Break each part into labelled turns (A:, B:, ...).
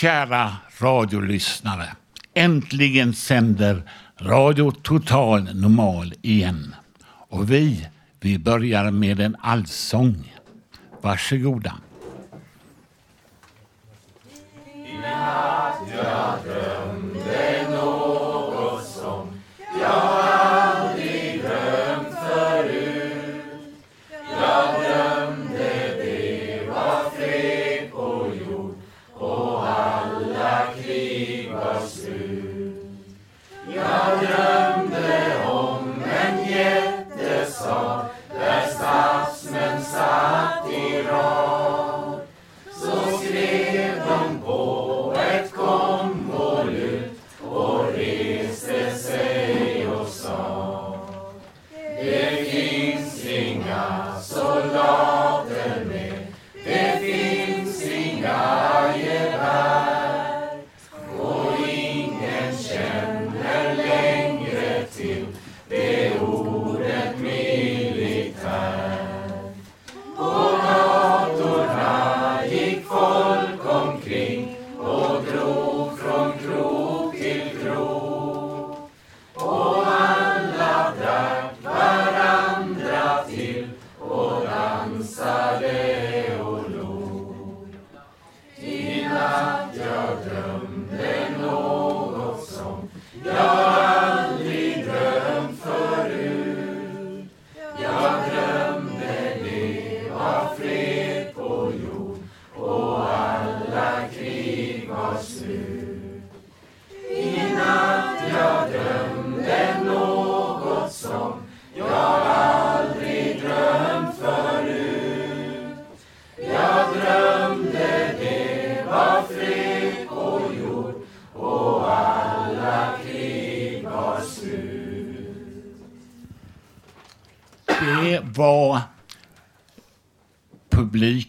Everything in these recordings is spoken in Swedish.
A: Kära radiolyssnare. Äntligen sänder Radio Total Normal igen. Och vi, vi börjar med en allsång. Varsågoda. I natt jag drömde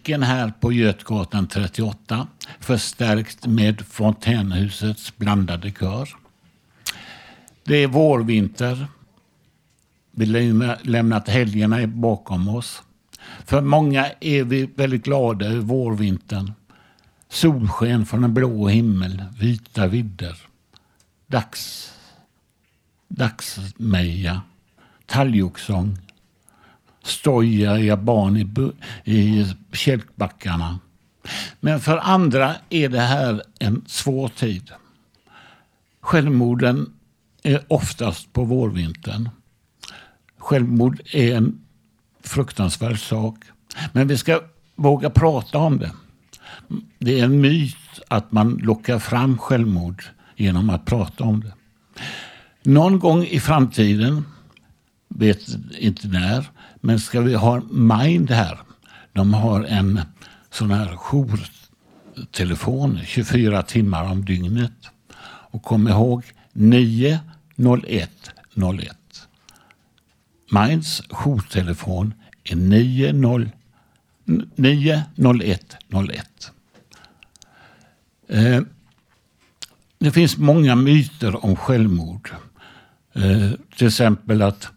A: Kiosken här på Götgatan 38 förstärkt med Fontänhusets blandade kör. Det är vårvinter. Vi har lämnat helgerna bakom oss. För många är vi väldigt glada över vårvintern. Solsken från en blå himmel, vita vidder. Dags, dagsmeja, talgoxsång, stojiga barn i, i kälkbackarna. Men för andra är det här en svår tid. Självmorden är oftast på vårvintern. Självmord är en fruktansvärd sak. Men vi ska våga prata om det. Det är en myt att man lockar fram självmord genom att prata om det. Någon gång i framtiden, vet inte när, men ska vi ha Mind här. De har en sån här jourtelefon 24 timmar om dygnet. Och kom ihåg 90101. Minds jourtelefon är 90 90101. Eh, det finns många myter om självmord. Eh, till exempel att,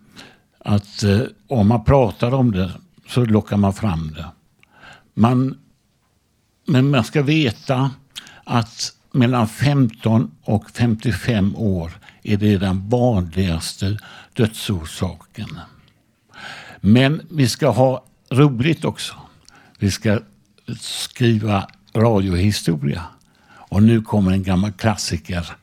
A: att eh, om man pratar om det så lockar man fram det. Man, men man ska veta att mellan 15 och 55 år är det den vanligaste dödsorsaken. Men vi ska ha roligt också. Vi ska skriva radiohistoria. Och nu kommer en gammal klassiker.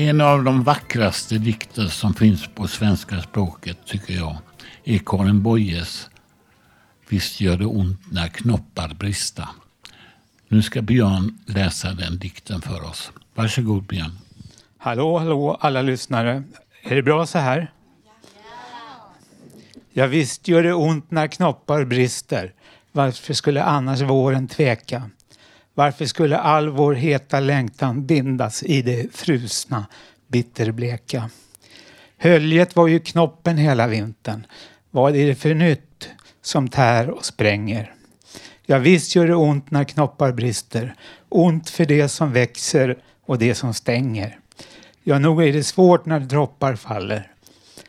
A: En av de vackraste dikter som finns på svenska språket tycker jag är Karin Boyes Visst gör det ont när knoppar brista. Nu ska Björn läsa den dikten för oss. Varsågod Björn.
B: Hallå, hallå alla lyssnare. Är det bra så här? Ja, visst gör det ont när knoppar brister. Varför skulle annars våren tveka? Varför skulle all vår heta längtan bindas i det frusna, bitterbleka? Höljet var ju knoppen hela vintern. Vad är det för nytt som tär och spränger? Ja, visst gör det ont när knoppar brister. Ont för det som växer och det som stänger. Ja, nog är det svårt när droppar faller.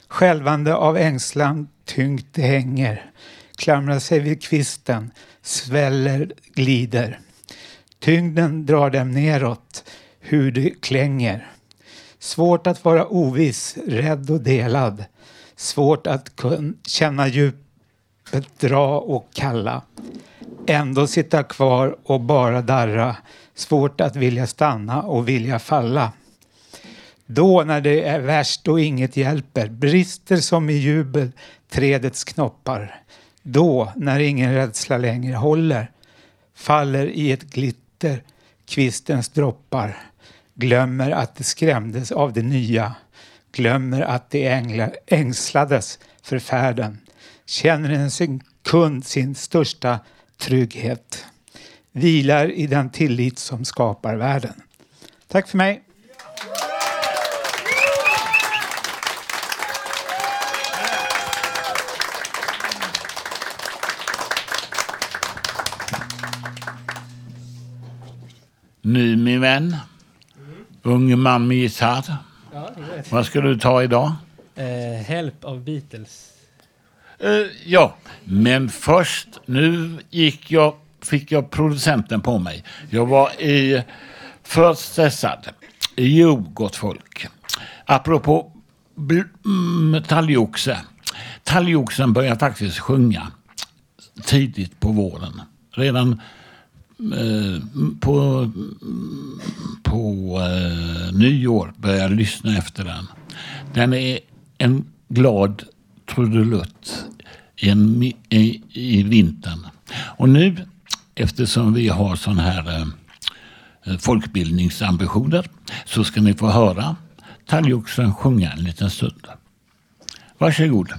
B: Skälvande av ängslan tyngt det hänger. Klamrar sig vid kvisten, sväller, glider. Tyngden drar dem neråt, hur det klänger. Svårt att vara oviss, rädd och delad. Svårt att känna djupet dra och kalla. Ändå sitta kvar och bara darra. Svårt att vilja stanna och vilja falla. Då när det är värst och inget hjälper, brister som i jubel trädets knoppar. Då, när ingen rädsla längre håller, faller i ett glitter kvistens droppar. Glömmer att det skrämdes av det nya. Glömmer att det ängla, ängslades för färden. Känner en sekund sin största trygghet. Vilar i den tillit som skapar världen. Tack för mig.
A: Nu min vän. Mm. Ung man med gitarr. Ja, Vad ska du ta idag?
C: Uh, help av Beatles.
A: Uh, ja, men först, nu gick jag, fick jag producenten på mig. Jag var i, för stressad. Jo, gott folk. Apropå mm, talgoxe. Talgoxen börjar faktiskt sjunga tidigt på våren. Redan Eh, på, på eh, nyår började jag lyssna efter den. Den är en glad trudelutt i, en, i, i vintern. Och nu, eftersom vi har sådana här eh, folkbildningsambitioner, så ska ni få höra talgoxen sjunga en liten stund. Varsågod.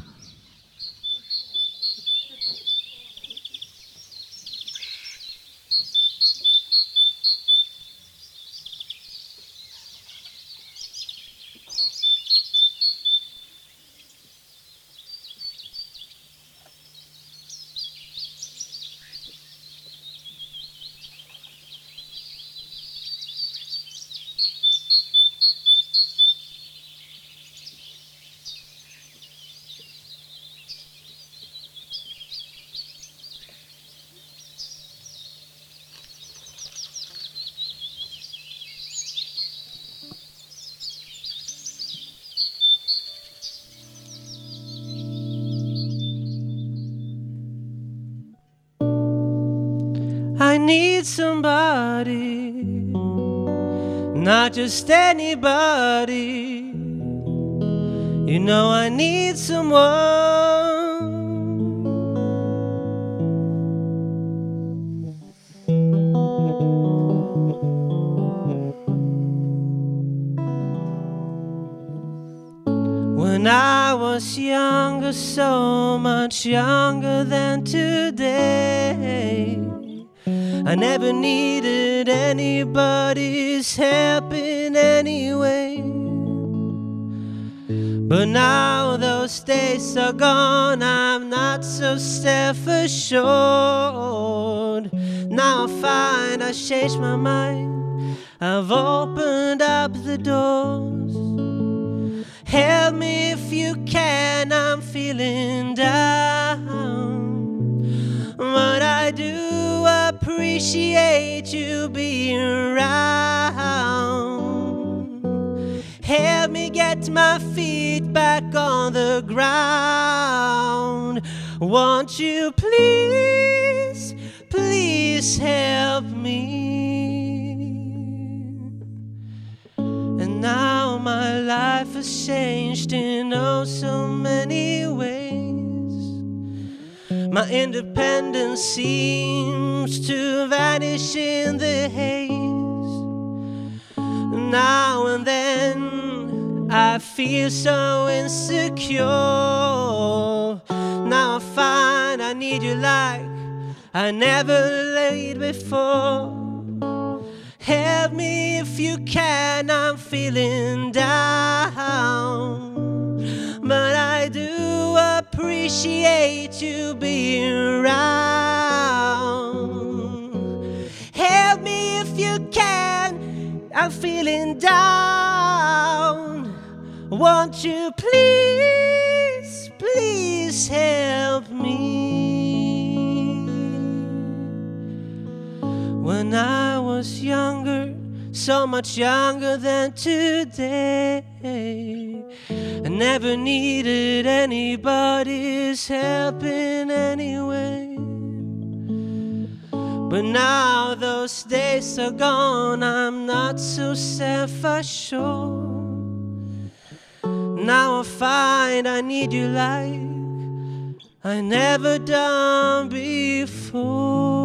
D: Just anybody. You know, I need someone. When I was younger, so much younger than today. I never needed anybody's help in any way. But now those days are gone, I'm not so self assured. Now I find I changed my mind, I've opened up the doors. Help me if you can, I'm feeling down. But I do appreciate you being around. Help me get my feet back on the ground. Won't you please, please help me? And now my life has changed in oh so many ways. My independence seems to vanish in the haze. Now and then I feel so insecure. Now I find I need you like I never laid before. Help me if you can, I'm feeling down. But I do appreciate you being around. Help me if you can, I'm feeling down. Won't you please, please help me? When I was younger, so much younger than today, never needed anybody's help in any way. But now those days are gone, I'm not so self assured. Now I find I need you like I never done before.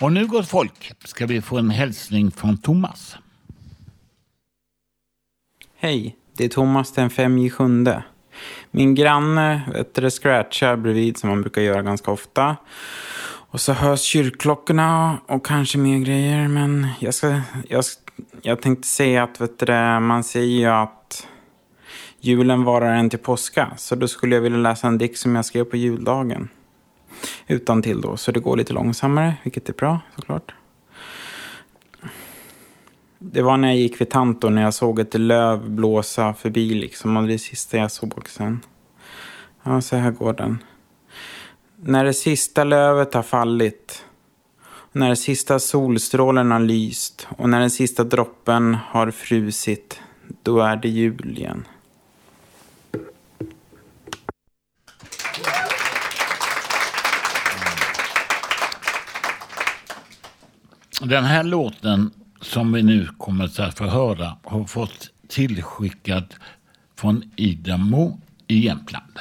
E: Och nu gott folk ska vi få en hälsning från Thomas.
F: Hej, det är Thomas den 5 i sjunde. Min granne vet du, scratchar bredvid som man brukar göra ganska ofta. Och så hörs kyrkklockorna och kanske mer grejer. Men jag, ska, jag, jag tänkte säga att vet du, man säger ju att julen varar en till påska. Så då skulle jag vilja läsa en dikt som jag skrev på juldagen. Utan till då, så det går lite långsammare, vilket är bra såklart. Det var när jag gick vid Tanto när jag såg ett löv blåsa förbi liksom. Och det sista jag såg sen. Ja, så här går den. När det sista lövet har fallit. När den sista solstrålen har lyst. Och när den sista droppen har frusit. Då är det jul igen.
E: Den här låten som vi nu kommer att få höra har fått tillskickad från Idamo i Jämtland.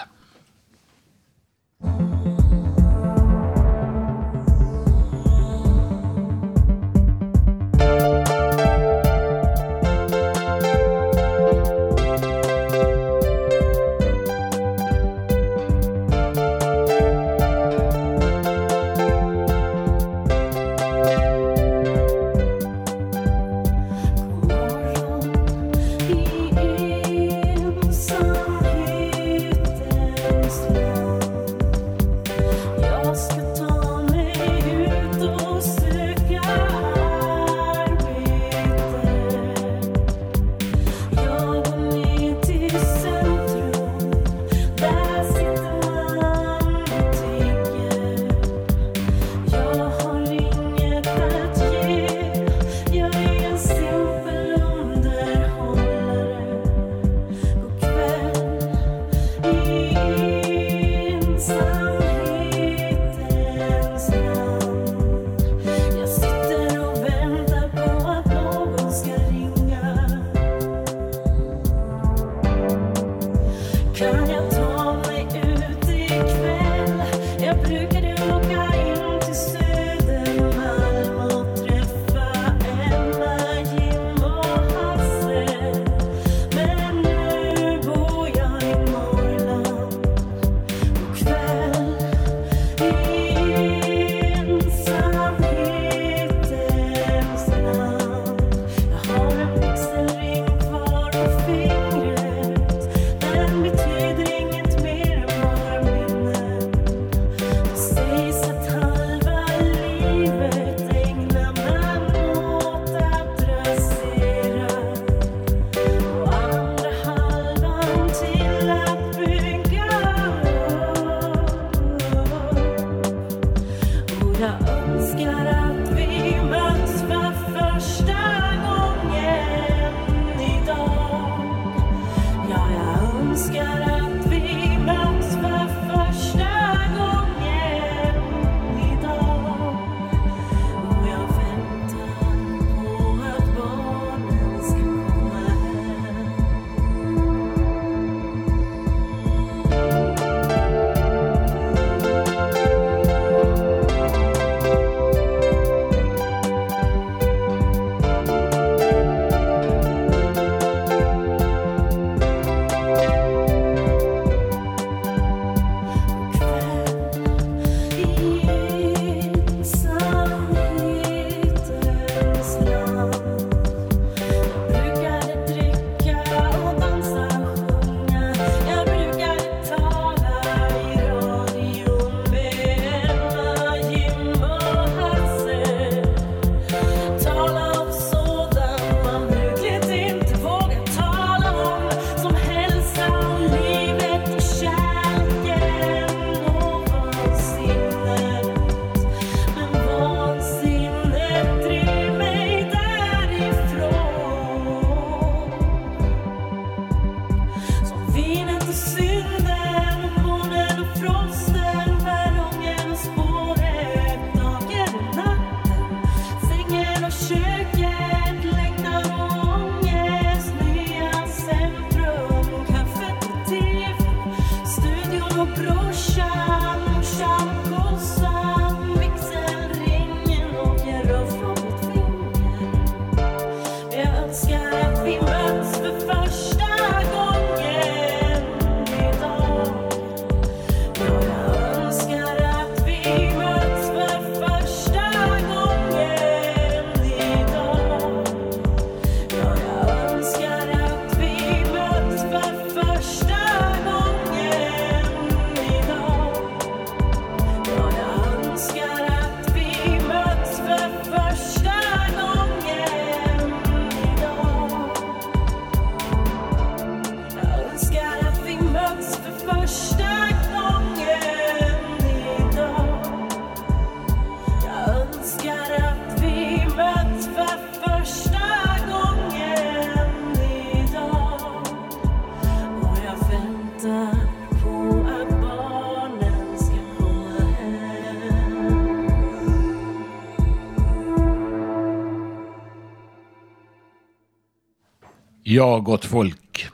A: Ja, gott folk.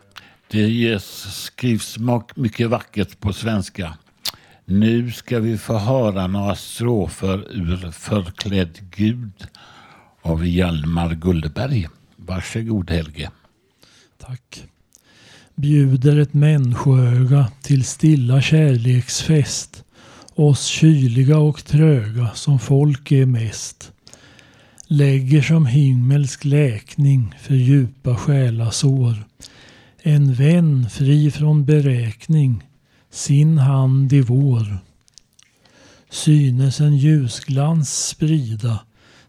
A: Det ges, skrivs mycket vackert på svenska. Nu ska vi få höra några strofer ur Förklädd Gud av Hjalmar Gullberg. Varsågod Helge.
G: Tack. Bjuder ett människoöga till stilla kärleksfest. Oss kyliga och tröga som folk är mest. Lägger som himmelsk läkning för djupa själasår. En vän fri från beräkning. Sin hand i vår. Synes en ljusglans sprida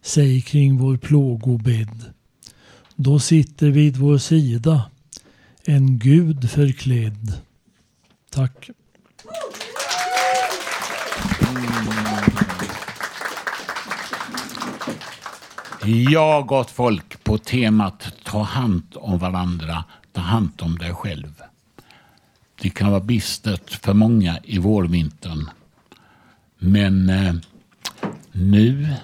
G: sig kring vår plågobädd. Då sitter vid vår sida en gud förklädd. Tack. Mm.
A: Ja, gott folk, på temat ta hand om varandra, ta hand om dig själv. Det kan vara bistert för många i vårvintern. Men eh, nu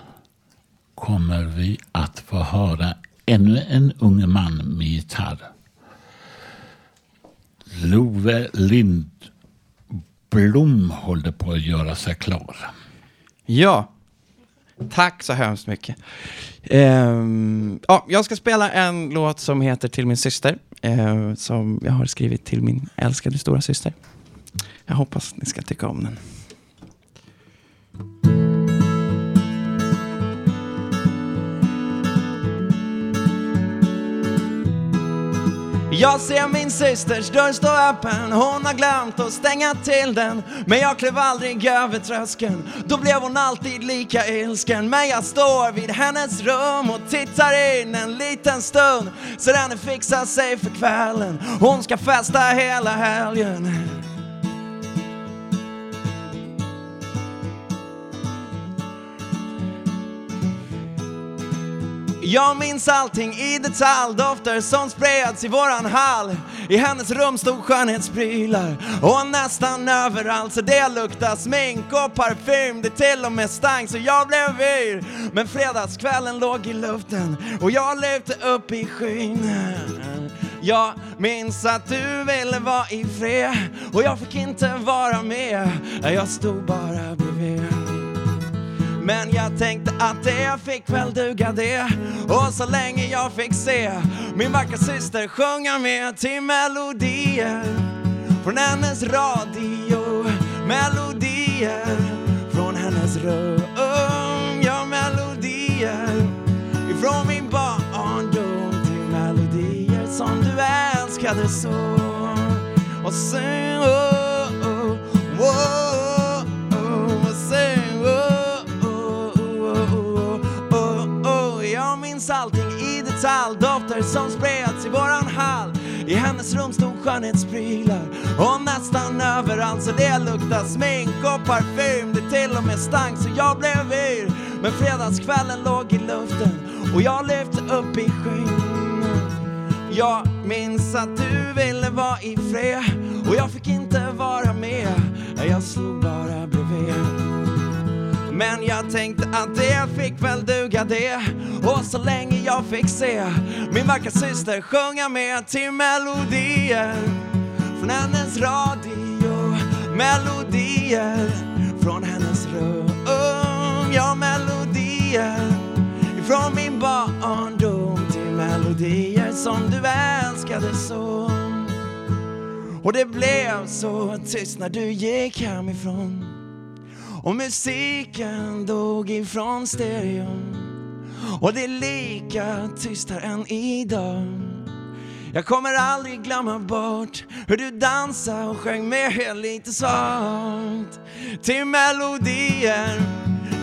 A: kommer vi att få höra ännu en ung man med gitarr. Love Lindblom håller på att göra sig klar.
H: Ja, tack så hemskt mycket. Um, ja, jag ska spela en låt som heter Till min syster, uh, som jag har skrivit till min älskade stora syster. Jag hoppas ni ska tycka om den. Jag ser min systers dörr stå öppen. Hon har glömt att stänga till den. Men jag klev aldrig över tröskeln. Då blev hon alltid lika ilsken. Men jag står vid hennes rum och tittar in en liten stund. Så den fixar sig för kvällen. Hon ska festa hela helgen. Jag minns allting i detalj, dofter som spreds i våran hall. I hennes rum stod skönhetsprylar och nästan överallt så det luktar smink och parfym. Det till och med stank så jag blev yr. Men fredagskvällen låg i luften och jag lyfte upp i skyn. Jag minns att du ville vara i fred och jag fick inte vara med. Jag stod bara bredvid. Men jag tänkte att det fick väl duga det. Och så länge jag fick se min vackra syster sjunga med till melodier. Från hennes radio Melodier. Från hennes rum Ja, melodier. Ifrån min barndom till melodier som du älskade så. Och sen, allting dofter som spreds i våran hall. I hennes rum stod skönhetsprylar och nästan överallt så det luktade smink och parfym. Det till och med stank så jag blev yr. Men fredagskvällen låg i luften och jag lyfte upp i skyn. Jag minns att du ville vara i fred och jag fick inte vara med. Jag slog bara bredvid. Men jag tänkte att det fick väl duga det. Och så länge jag fick se min vackra syster sjunga med till melodier. Från hennes radio Melodier. Från hennes rum Ja, melodier. Ifrån min barndom till melodier som du älskade så. Och det blev så tyst när du gick hemifrån och musiken dog ifrån stereon. Och det är lika tyst här än idag. Jag kommer aldrig glömma bort hur du dansade och sjöng med lite svagt Till melodier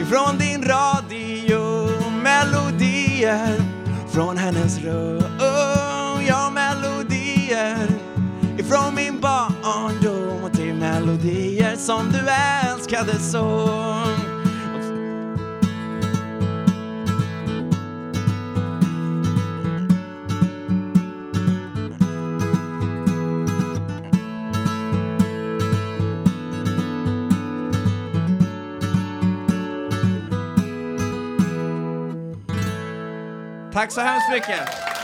H: ifrån din radio. Melodier från hennes rum. Ja, melodier ifrån min barndom melodier som du älskade så. Tack så hemskt mycket.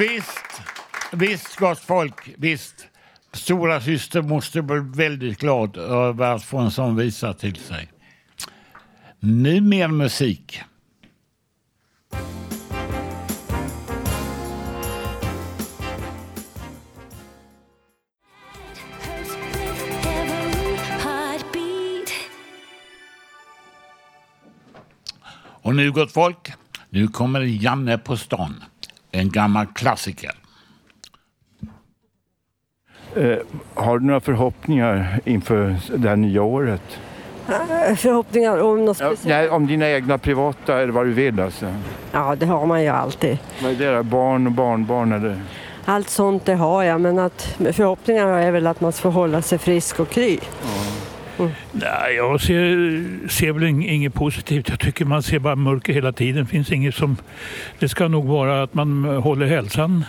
A: Visst, visst gott folk, visst. Stora syster måste bli väldigt glad över att få en sån visa till sig. Nu mer musik. Och nu gott folk, nu kommer Janne på stan. En gammal klassiker.
I: Eh, har du några förhoppningar inför det här nya året?
J: Eh, Förhoppningar om något
I: Ja,
J: speciellt?
I: nej, om dina egna privata eller vad du vill alltså.
J: Ja, det har man ju alltid.
I: Vad är det då? Barn och barnbarn eller?
J: Allt sånt det har jag, men att förhoppningar har jag väl att man får hålla sig frisk och kry.
K: Nej, jag ser, ser väl ing- inget positivt. Jag tycker man ser bara mörker hela tiden. finns inget som... Det ska nog vara att man håller hälsan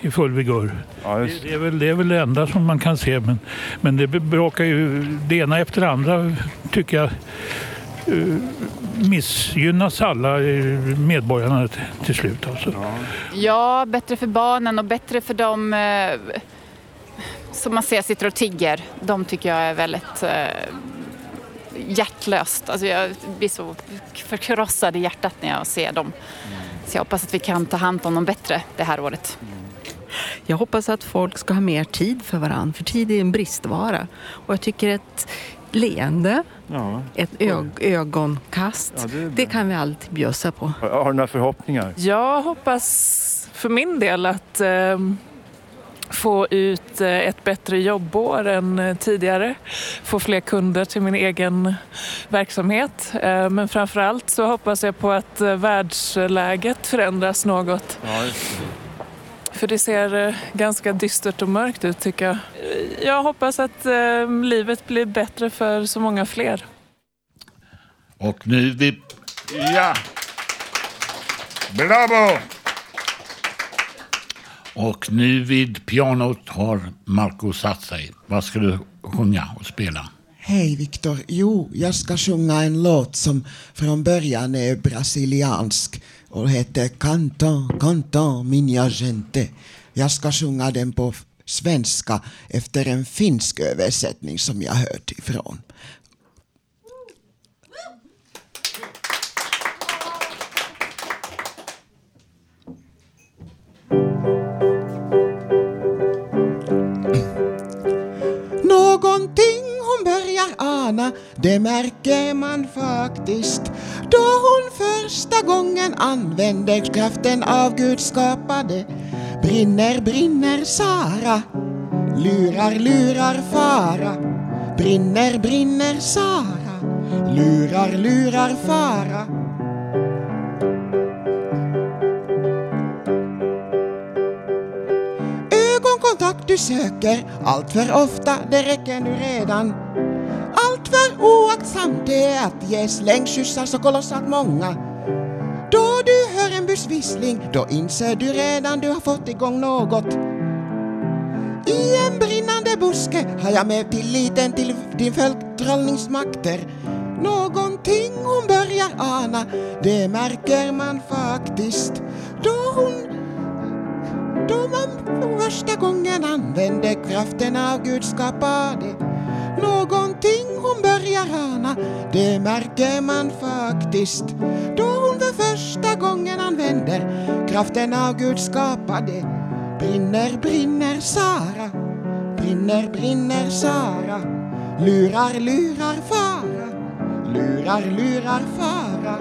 K: i full vigör. det, det, är väl, det är väl det enda som man kan se. Men, men det bråkar ju det ena efter det andra, tycker jag. eh, missgynnas alla eh, medborgarna till slut. Alltså.
L: Ja, bättre för barnen och bättre för dem eh, som man ser sitter och tigger. De tycker jag är väldigt eh, hjärtlöst. Alltså jag blir så förkrossad i hjärtat när jag ser dem. Så jag hoppas att vi kan ta hand om dem bättre det här året.
M: Jag hoppas att folk ska ha mer tid för varandra, för tid är en bristvara. Och jag tycker ett leende,
I: Ja.
M: ett ö- ögonkast,
I: Ja, det
M: det kan vi alltid bjussa på.
I: Har, har du några förhoppningar?
N: Jag hoppas för min del att eh, få ut eh, ett bättre jobbår än eh, tidigare. Få fler kunder till min egen verksamhet. Eh, men framför allt så hoppas jag på att världsläget förändras något.
I: Ja.
N: För det ser ganska dystert och mörkt ut tycker jag. Jag hoppas att eh, livet blir bättre för så många fler.
A: Och nu vi... Ja! Bravo! Och nu vid pianot har Marco satt sig. Vad ska du sjunga och spela?
O: Hej Viktor. Jo, jag ska sjunga en låt som från början är brasiliansk och heter Canton, canton, minha gente. Jag ska sjunga den på svenska efter en finsk översättning som jag hört ifrån. Ana, det märker man faktiskt då hon första gången använder kraften av Gud skapade. Brinner, brinner Sara, lurar, lurar fara. Brinner, brinner Sara, lurar, lurar fara. Ögonkontakt du söker allt för ofta, det räcker nu redan. Allt för oaktsamt det är att ge slängkyssar så kolossalt många. Då du hör en bussvissling, då inser du redan du har fått igång något. I en brinnande buske har jag med tilliten till din folktrollningsmakter. Någonting hon börjar ana, det märker man faktiskt. Då hon då man första gången använde kraften av Gud skapade Någonting hon börjar ana, det märker man faktiskt. Då hon för första gången använder kraften av Gud skapade. Brinner, brinner Sara. Brinner, brinner Sara. Lurar, lurar fara. Lurar, lurar fara.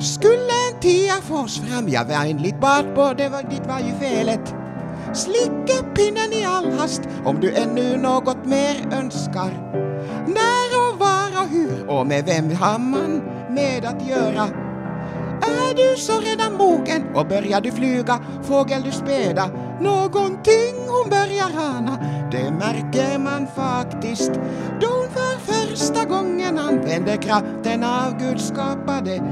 O: Skulle en tia fors fram, ja vänligt bad på, det var, dit var ju felet. Slicka pinnen i all hast om du ännu något mer önskar. När och var och hur och med vem har man med att göra? Är du så redan mogen och börjar du flyga, fågel du späda? Någonting hon börjar ana, det märker man faktiskt då hon för första gången använder kraften av Gud skapade.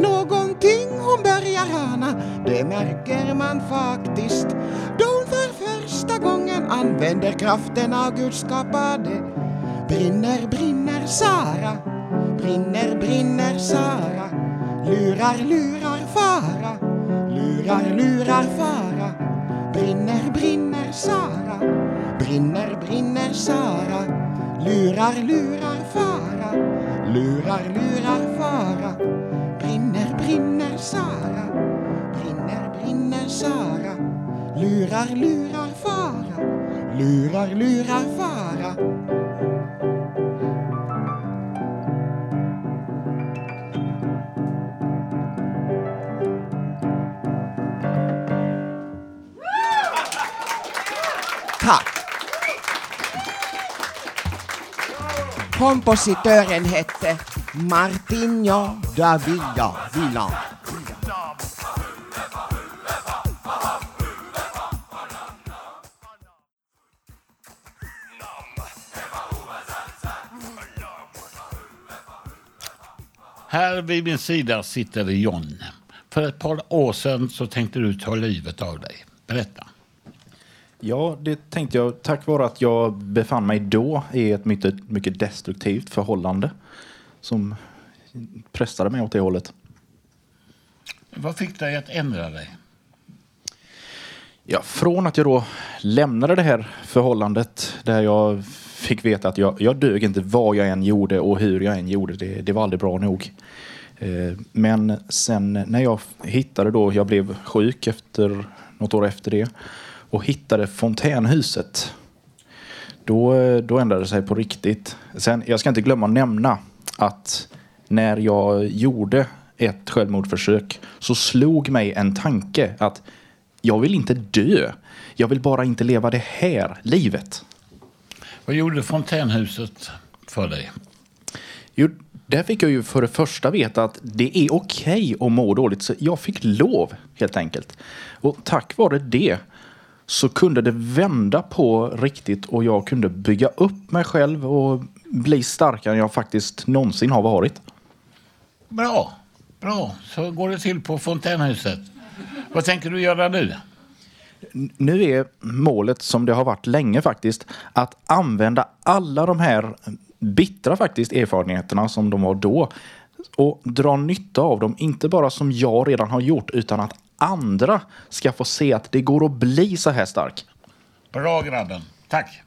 O: Någonting hon börjar ana, det märker man faktiskt då första gången använder kraften av Gud skapade. Brinner, brinner Sara, brinner, brinner Sara, Lurar, lurar, fara. Lurar, lurar, fara. Brinner, brinner, Sara. Brinner, brinner, Sara. Lurar, lurar, fara. Lurar, lurar, fara. Brinner, brinner, Sara. Brinner, brinner, Sara. Lurar, lurar, fara. Lurar, lurar, fara. Tack. Kompositören hette Martinho da Villa
A: Här vid min sida sitter John. För ett par år sedan så tänkte du ta livet av dig. Berätta.
P: Ja, det tänkte jag tack vare att jag befann mig då i ett mycket, mycket destruktivt förhållande som pressade mig åt det hållet.
A: Vad fick dig att ändra dig?
P: Ja, från att jag då lämnade det här förhållandet där jag fick veta att jag, jag dög inte vad jag än gjorde och hur jag än gjorde. Det, det var aldrig bra nog. Eh, men sen när jag hittade då, jag blev sjuk efter något år efter det och hittade fontänhuset. Då, då ändrade det sig på riktigt. Sen, jag ska inte glömma att nämna att när jag gjorde ett självmordsförsök så slog mig en tanke att jag vill inte dö. Jag vill bara inte leva det här livet.
A: Vad gjorde fontänhuset för dig?
P: Jo, där fick jag ju för det första veta att det är okej att må dåligt. Så jag fick lov helt enkelt. Och tack vare det så kunde det vända på riktigt och jag kunde bygga upp mig själv och bli starkare än jag faktiskt någonsin har varit.
A: Bra, bra. Så går det till på fontänhuset. Vad tänker du göra nu?
P: Nu är målet, som det har varit länge faktiskt, att använda alla de här bittra faktiskt erfarenheterna som de var då och dra nytta av dem, inte bara som jag redan har gjort, utan att andra ska få se att det går att bli så här stark.
A: Bra grabben. Tack.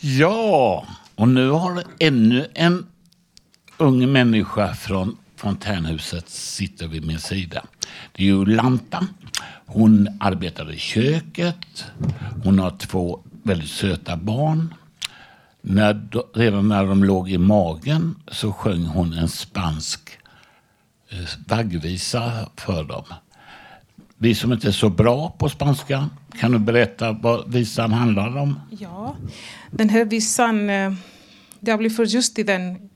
A: Ja, och nu har ännu en ung människa från fontänhuset sitter vid min sida. Det är ju Lanta. Hon arbetar i köket. Hon har två väldigt söta barn. När, de- redan när de låg i magen så sjöng hon en spansk eh, vaggvisa för dem. Vi som inte är så bra på spanska, kan du berätta vad visan handlar om?
Q: Ja, den här visan, eh, jag blev förtjust i den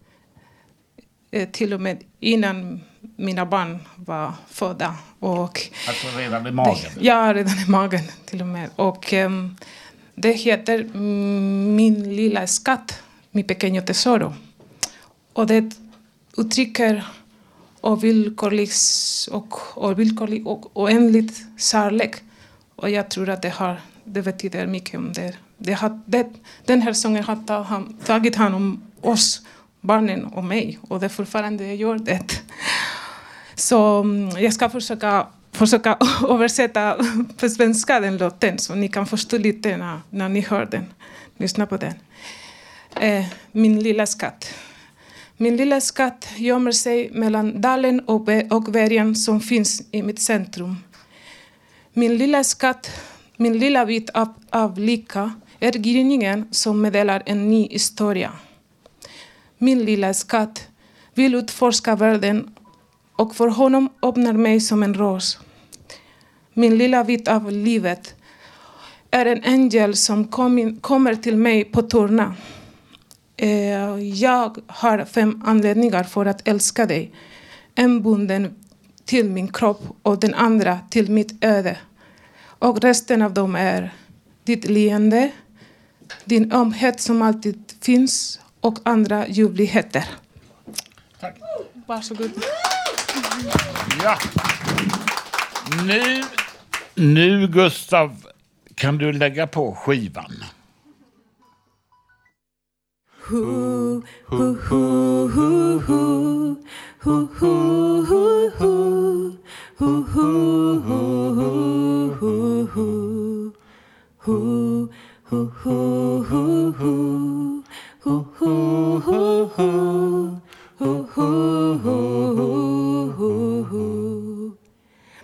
Q: eh, till och med innan mina barn var födda. Och
A: Alltså redan i magen?
Q: Ja, redan i magen till och med. Och ehm, det heter Min lilla skatt, Mi pequeño tesoro. Och det uttrycker ovillkorlig och, villkorlig och oändlig kärlek. Och jag tror att det, har, det betyder mycket om det. det, har, det den här sången har tagit hand om oss, barnen och mig. Och det fortfarande gör det. Så mm, jag ska försöka, försöka översätta på svenska den låten så ni kan förstå lite när, när ni hör den. Lyssna på den. Eh, min lilla skatt. Min lilla skatt gömmer sig mellan dalen och, och bergen som finns i mitt centrum. Min lilla skatt, min lilla bit av, av lycka är gryningen som meddelar en ny historia. Min lilla skatt vill utforska världen och för honom öppnar mig som en ros. Min lilla bit av livet är en ängel som kom in, kommer till mig på turna. Eh, jag har fem anledningar för att älska dig. En bunden till min kropp och den andra till mitt öde. Och resten av dem är ditt leende, din ömhet som alltid finns och andra ljuvligheter.
A: Tack.
Q: Varsågod.
A: Ja. Nu, nu Gustav, kan du lägga på skivan.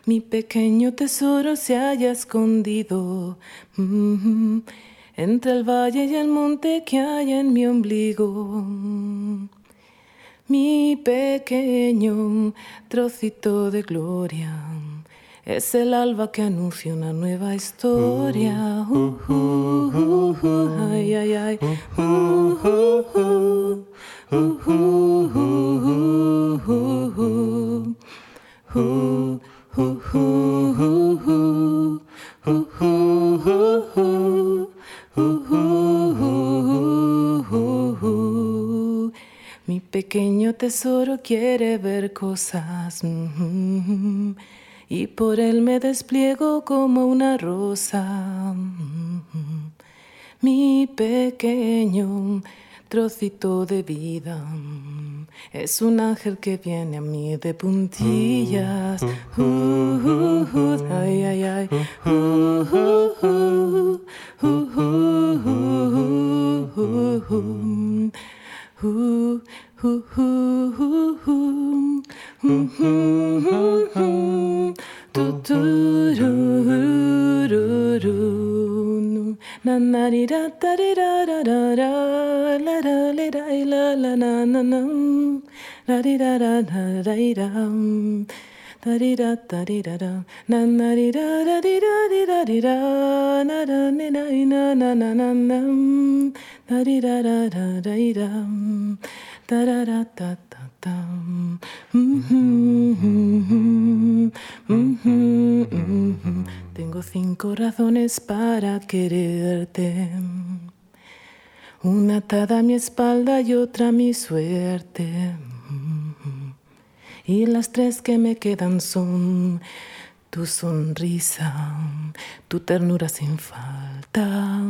R: Mi pequeño tesoro se haya escondido entre el valle y el monte que hay en mi ombligo. Mi pequeño trocito de gloria es el alba que anuncia una nueva historia. Uh, uh, uh, uh, ay, ay, ay. Mi pequeño tesoro quiere ver cosas y por él me despliego como una rosa. Mi pequeño trocito de vida es un ángel que viene a mí de puntillas. Uh, uh, uh, ay, ay, ay. Na, na, di, da, da, di, da, da, da, da. La, da, li, da, la, la, na, na, na. La, di, da, da, da, da, da. Da, di, da, da, di, da, da. Na, na, di, da, da, di, da, di, da, di, da. Na, da, ni, da, i, na, na, na, na, na. Da, di, da, da, da, da, da. Da, da, da, da, Mhm, mhm, mhm, mhm. Tengo cinco razones para quererte. Una atada a mi espalda y otra a mi suerte. Y las tres que me quedan son tu sonrisa, tu ternura sin falta,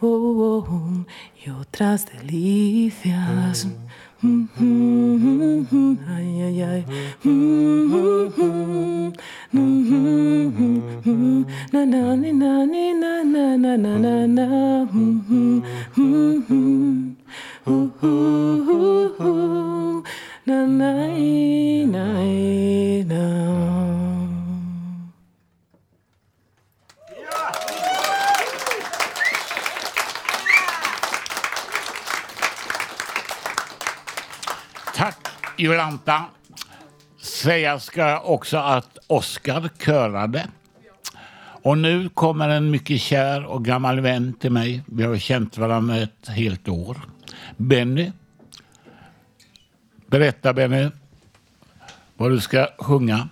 R: oh, oh, oh, y otras delicias. Mm, na na na na
A: Jolanta. Säga ska också att Oskar körade. Och nu kommer en mycket kär och gammal vän till mig. Vi har känt varandra ett helt år. Benny. Berätta Benny vad du ska sjunga.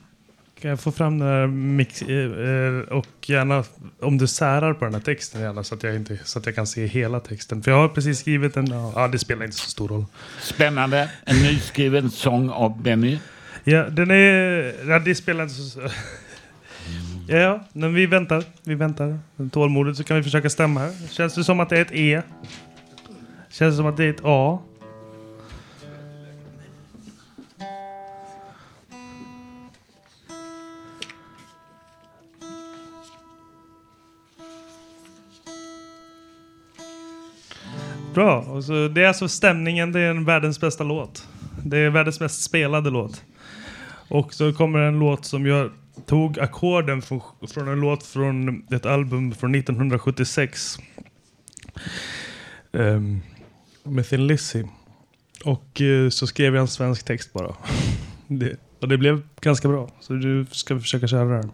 S: Kan jag få fram den här mix eh, eh, och gärna om du särar på den här texten gärna så att jag, inte, så att jag kan se hela texten. För jag har precis skrivit den. Ja, det spelar inte så stor roll.
A: Spännande. En nyskriven sång av Benny.
S: Ja, den är... Ja, det spelar inte så... Ja, ja, men vi väntar. Vi väntar tålmodigt så kan vi försöka stämma här. Känns det som att det är ett E? Känns det som att det är ett A? Bra. Och så, det är alltså stämningen, det är en världens bästa låt. Det är världens mest spelade låt. Och så kommer en låt som jag tog ackorden från, från en låt från ett album från 1976. Um, ehm, med Thin Lizzy. Och uh, så skrev jag en svensk text bara. Det, och det blev ganska bra. Så du ska försöka köra den.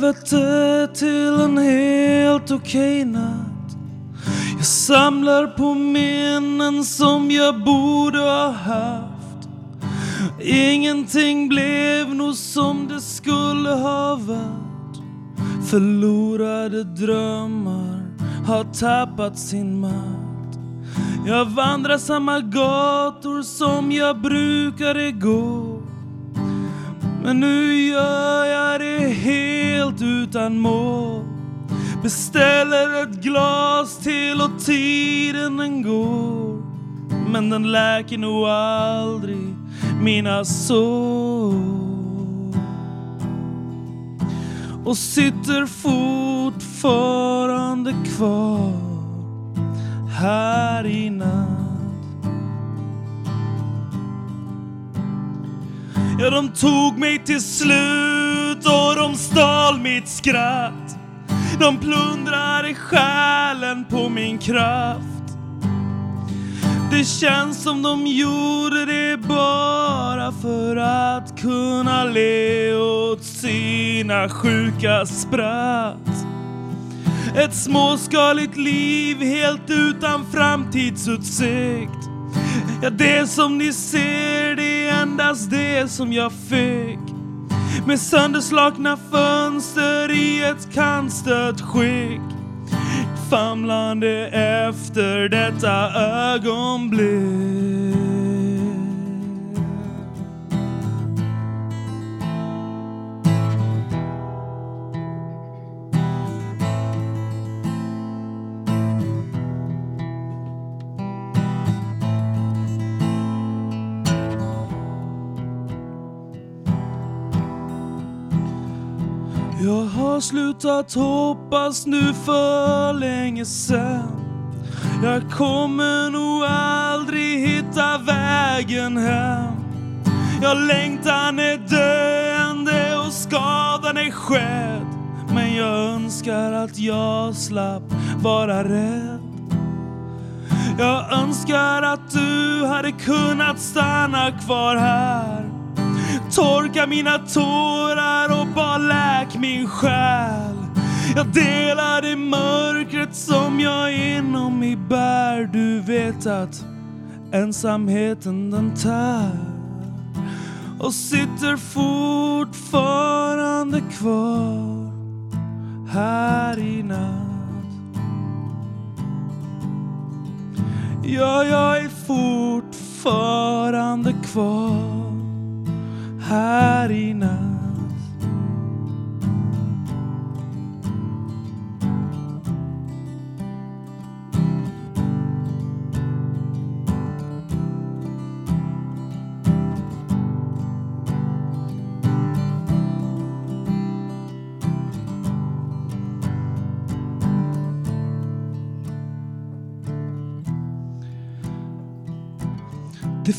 T: Helvete till en helt okej natt Jag samlar på minnen som jag borde ha haft. Ingenting blev nog som det skulle ha varit. Förlorade drömmar har tappat sin makt. Jag vandrar samma gator som jag brukade gå. Men nu gör jag det utan mål. Beställer ett glas till och tiden den går. Men den läker nog aldrig mina sår. Och sitter fortfarande kvar här i natt. Ja, de tog mig till slut och de stal mitt skratt. De plundrade själen på min kraft. Det känns som de gjorde det bara för att kunna le åt sina sjuka spratt. Ett småskaligt liv helt utan framtidsutsikt. Ja, det som ni ser, det är endast det som jag fick. Med sönderslagna fönster i ett kantstött skick. Famlande efter detta ögonblick. Har slutat hoppas nu för länge sen. Jag kommer nog aldrig hitta vägen hem. Ja, längtan är döende och skadan är skedd. Men jag önskar att jag slapp vara rädd. Jag önskar att du hade kunnat stanna kvar här. Torka mina tårar och bara läk min själ. Jag delar det mörkret som jag inom mig bär. Du vet att ensamheten den tär. Och sitter fortfarande kvar här i natt. Ja, jag är fortfarande kvar här i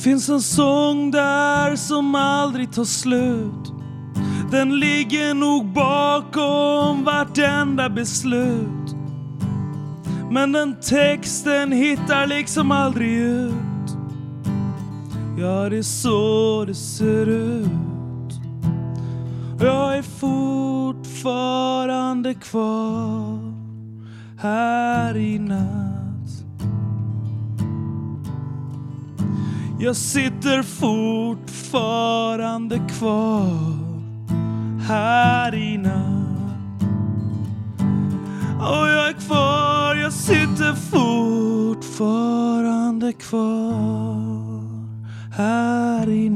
T: finns en sång där som aldrig tar slut. Den ligger nog bakom vartenda beslut. Men den texten hittar liksom aldrig ut. Ja, det är så det ser ut. Jag är fortfarande kvar här i Jag sitter fortfarande kvar här i natt. Och jag är kvar, jag sitter fortfarande kvar här i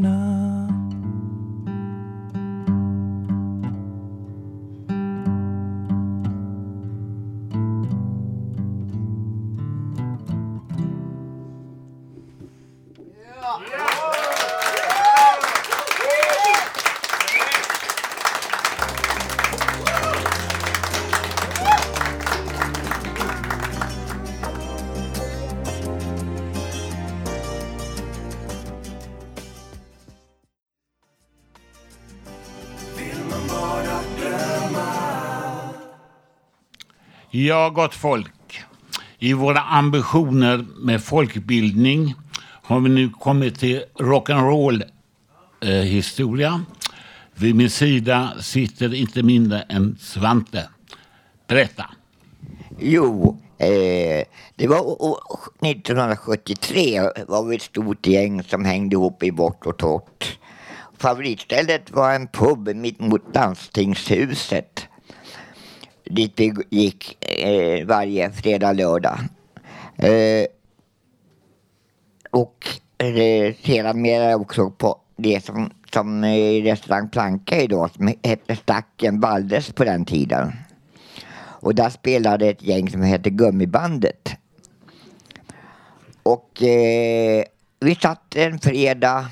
A: Ja, gott folk. I våra ambitioner med folkbildning har vi nu kommit till rock'n'roll eh, historia. Vid min sida sitter inte mindre än Svante. Berätta.
U: Jo, Eh, det var 1973 var vi ett stort gäng som hängde ihop i Vårt och Torrt. Favoritstället var en pub mitt mot landstingshuset. Dit vi gick eh, varje fredag, lördag. Eh, och eh, sedan mer också på det som, som eh, restaurang Planka idag som hette Stacken Valdes på den tiden. Och där spelade ett gäng som hette Gummibandet. Och eh, vi satt en fredag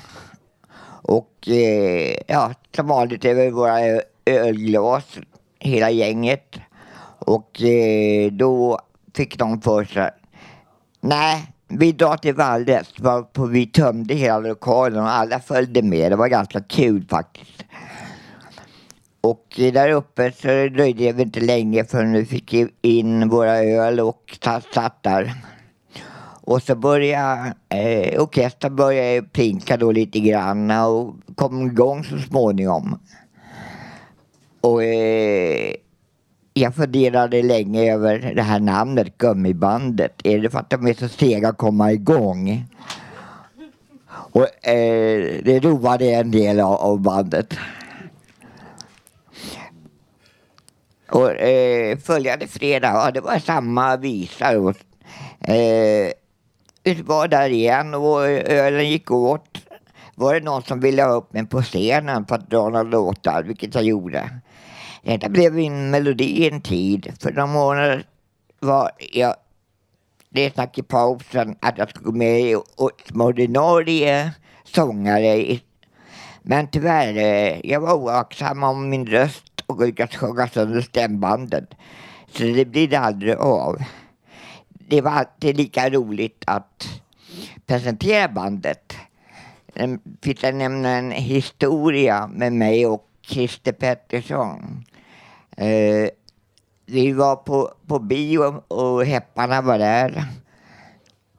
U: och eh, ja, som vanligt över våra ölglas, hela gänget. Och eh, då fick de för sig, nej, vi drar till Valdes, varpå vi tömde hela lokalen och alla följde med. Det var ganska kul faktiskt. Och eh, där uppe så dröjde det inte länge förrän vi fick in våra öl och satt, satt där. Och så började eh, orkestern började plinka då lite grann och kom igång så småningom. Och eh, jag funderade länge över det här namnet Gummibandet. Är det för att de är så sega att komma igång? Och eh, det roade en del av, av bandet. Och eh, följande fredag, ja det var samma visa. Och, eh, vi var där igen och ölen gick åt. Var det någon som ville ha upp mig på scenen för att dra några låtar, vilket jag gjorde. Eh, Detta blev min melodi en tid. För några månader var jag det snack i pausen att jag skulle gå med som ordinarie sångare. Men tyvärr, eh, jag var oaktsam om min röst och lyckades sjunga sönder stämbandet. Så det blir det aldrig av. Det var alltid lika roligt att presentera bandet. Ehm, jag finns det nämna en historia med mig och Christer Pettersson. Eh, vi var på, på bio och Hepparna var där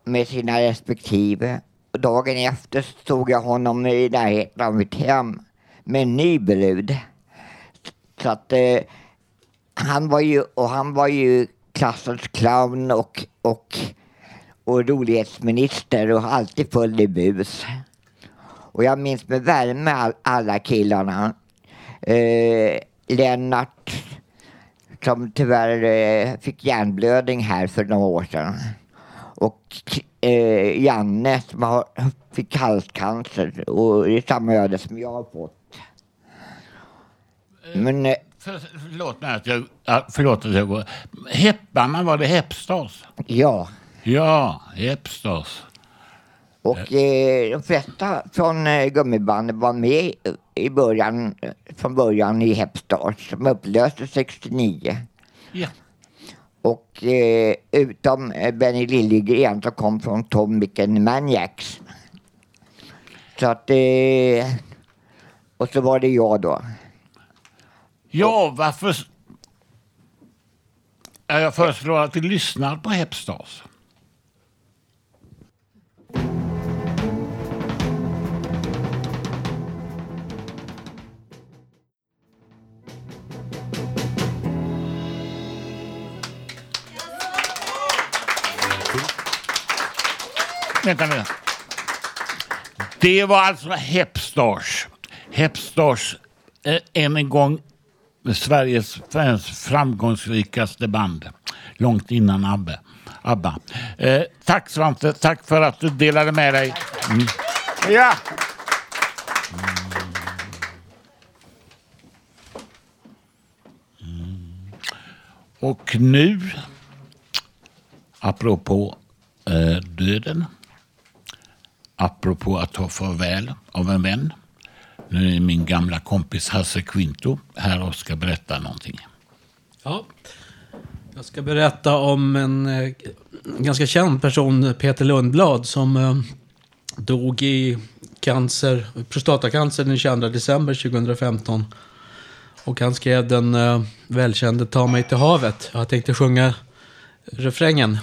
U: med sina respektive. Och dagen efter såg jag honom i närheten av mitt hem med en ny brud. Så att eh, han var ju, och han var ju klassens clown och, och, och rolighetsminister och alltid full i bus. Och jag minns med värme all, alla killarna. Eh, Lennart som tyvärr eh, fick hjärnblödning här för några år sedan. Och eh, Janne som har, fick halscancer och det är samma öde som jag har fått. Men eh,
A: För, förlåt mig att jag, ja, förlåt att jag går. Hepparna, var det Hepstars?
U: Ja.
A: Ja, Hepstars.
U: Och eh, de flesta från eh, gummibandet var med i början, från början i Hepstars som upplöstes 69.
A: Ja.
U: Och eh, utom eh, Benny Liljegren som kom från Tom Micken Maniacs. Så att eh, och så var det jag då.
A: Ja, varför... Jag föreslår att vi lyssnar på Hepstars. Vänta nu. Det var alltså Hepstars. Hepstars, eh, än en gång Sveriges framgångsrikaste band. Långt innan Abbe. ABBA. Eh, tack Svante, tack för att du delade med dig. Mm. Ja. Mm. Och nu, apropå eh, döden, apropå att ta farväl av en vän. Nu är min gamla kompis Hasse Quinto här och ska berätta någonting.
V: Ja. Jag ska berätta om en eh, ganska känd person, Peter Lundblad, som eh, dog i cancer, prostatacancer den 22 december 2015. Och han skrev den eh, välkände Ta mig till havet. Jag tänkte sjunga refrängen.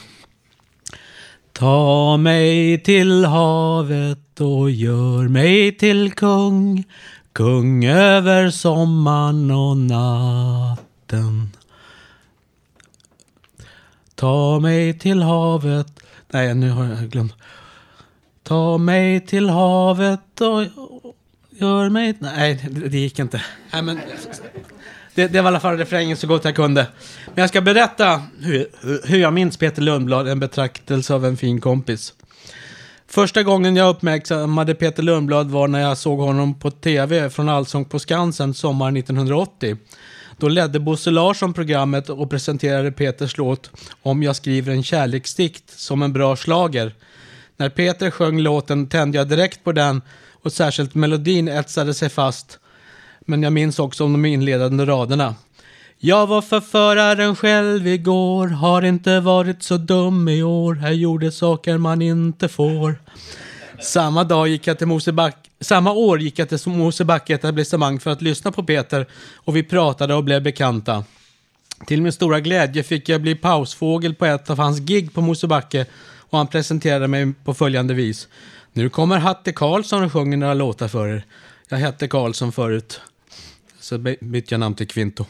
V: Ta mig till havet och gör mig till kung Kung över sommaren och natten Ta mig till havet. Nej, nu har jag glömt. Ta mig till havet och gör mig... Nej, det, gick inte. Nej, men, det, det var i alla fall refrängen så gott jag kunde. Men jag ska berätta hur, hur jag minns Peter Lundblad, en betraktelse av en fin kompis. Första gången jag uppmärksammade Peter Lundblad var när jag såg honom på tv från Allsång på Skansen sommaren 1980. Då ledde Bosse Larsson programmet och presenterade Peters låt Om jag skriver en kärleksdikt som en bra slager. När Peter sjöng låten tände jag direkt på den och särskilt melodin etsade sig fast. Men jag minns också om de inledande raderna. Jag var förföraren själv igår, har inte varit så dum i år, här gjorde saker man inte får. Samma dag gick jag till Moseback samma år gick jag till Mosebacke etablissemang för att lyssna på Peter och vi pratade och blev bekanta. Till min stora glädje fick jag bli pausfågel på ett av hans gig på Mosebacke och han presenterade mig på följande vis. Nu kommer Hatte Karlsson och sjunger några låtar för er. Jag hette Karlsson förut. Så bytte jag namn till Kvinto.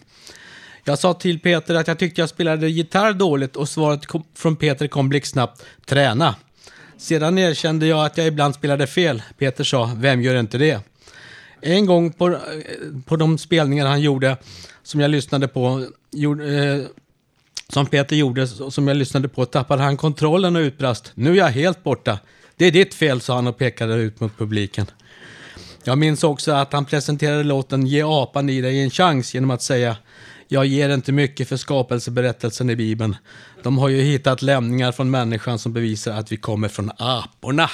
V: Jag sa till Peter att jag tyckte jag spelade gitarr dåligt och svaret kom, från Peter kom blixtsnabbt. Träna. Sedan erkände jag att jag ibland spelade fel. Peter sa, vem gör inte det? En gång på, eh, på de spelningar han gjorde, som jag lyssnade på, gjorde, eh, som Peter gjorde, som jag lyssnade på, tappade han kontrollen och utbrast. Nu är jag helt borta. Det är ditt fel, sa han och pekade ut mot publiken. Jag minns också att han presenterade låten Ge apan i dig en chans genom att säga jag ger inte mycket för skapelseberättelsen i Bibeln. De har ju hittat lämningar från människan som bevisar att vi kommer från aporna.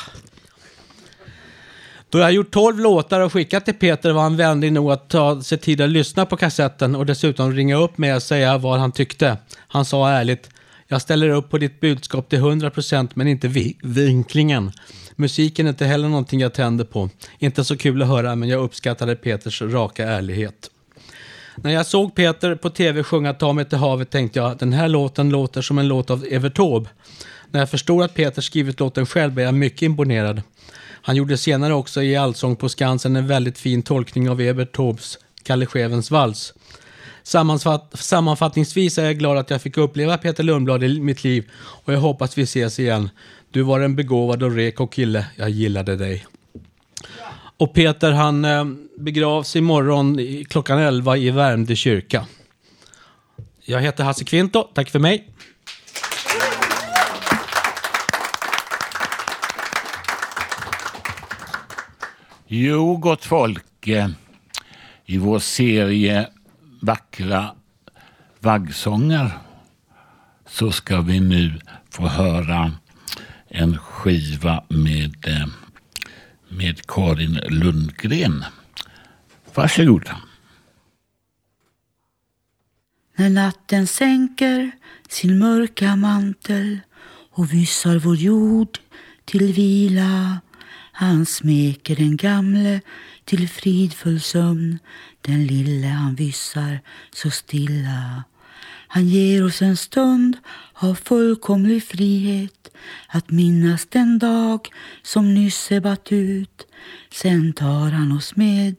V: Då jag gjort 12 låtar och skickat till Peter var han vänlig nog att ta sig tid att lyssna på kassetten och dessutom ringa upp mig och säga vad han tyckte. Han sa ärligt, jag ställer upp på ditt budskap till 100% men inte vi vinklingen. Musiken är inte heller någonting jag tänder på. Inte så kul att höra men jag uppskattade Peters raka ärlighet. När jag såg Peter på tv sjunga Ta mig till havet tänkte jag den här låten låter som en låt av Evert Taube. När jag förstod att Peter skrivit låten själv blev jag mycket imponerad. Han gjorde senare också i Allsång på Skansen en väldigt fin tolkning av Evert Taubes Kalle Schewens vals. sammanfattningsvis är jag glad att jag fick uppleva Peter Lundblad i mitt liv och jag hoppas vi ses igen. Du var en begåvad och reko kille. Jag gillade dig. Och Peter han eh, begravs imorgon klockan 11 i Värmdö kyrka. Jag heter Hasse Kvinto. Tack för mig.
A: Jo, gott folk. Eh, I vår serie Vackra vaggsånger så ska vi nu få höra en skiva med eh, med Karin Lundgren. Varsågod.
W: När natten sänker sin mörka mantel och vyssar vår jord till vila han smeker den gamle till fridfull sömn den lille han vyssar så stilla han ger oss en stund av fullkomlig frihet att minnas den dag som nyss ebbat ut. Sen tar han oss med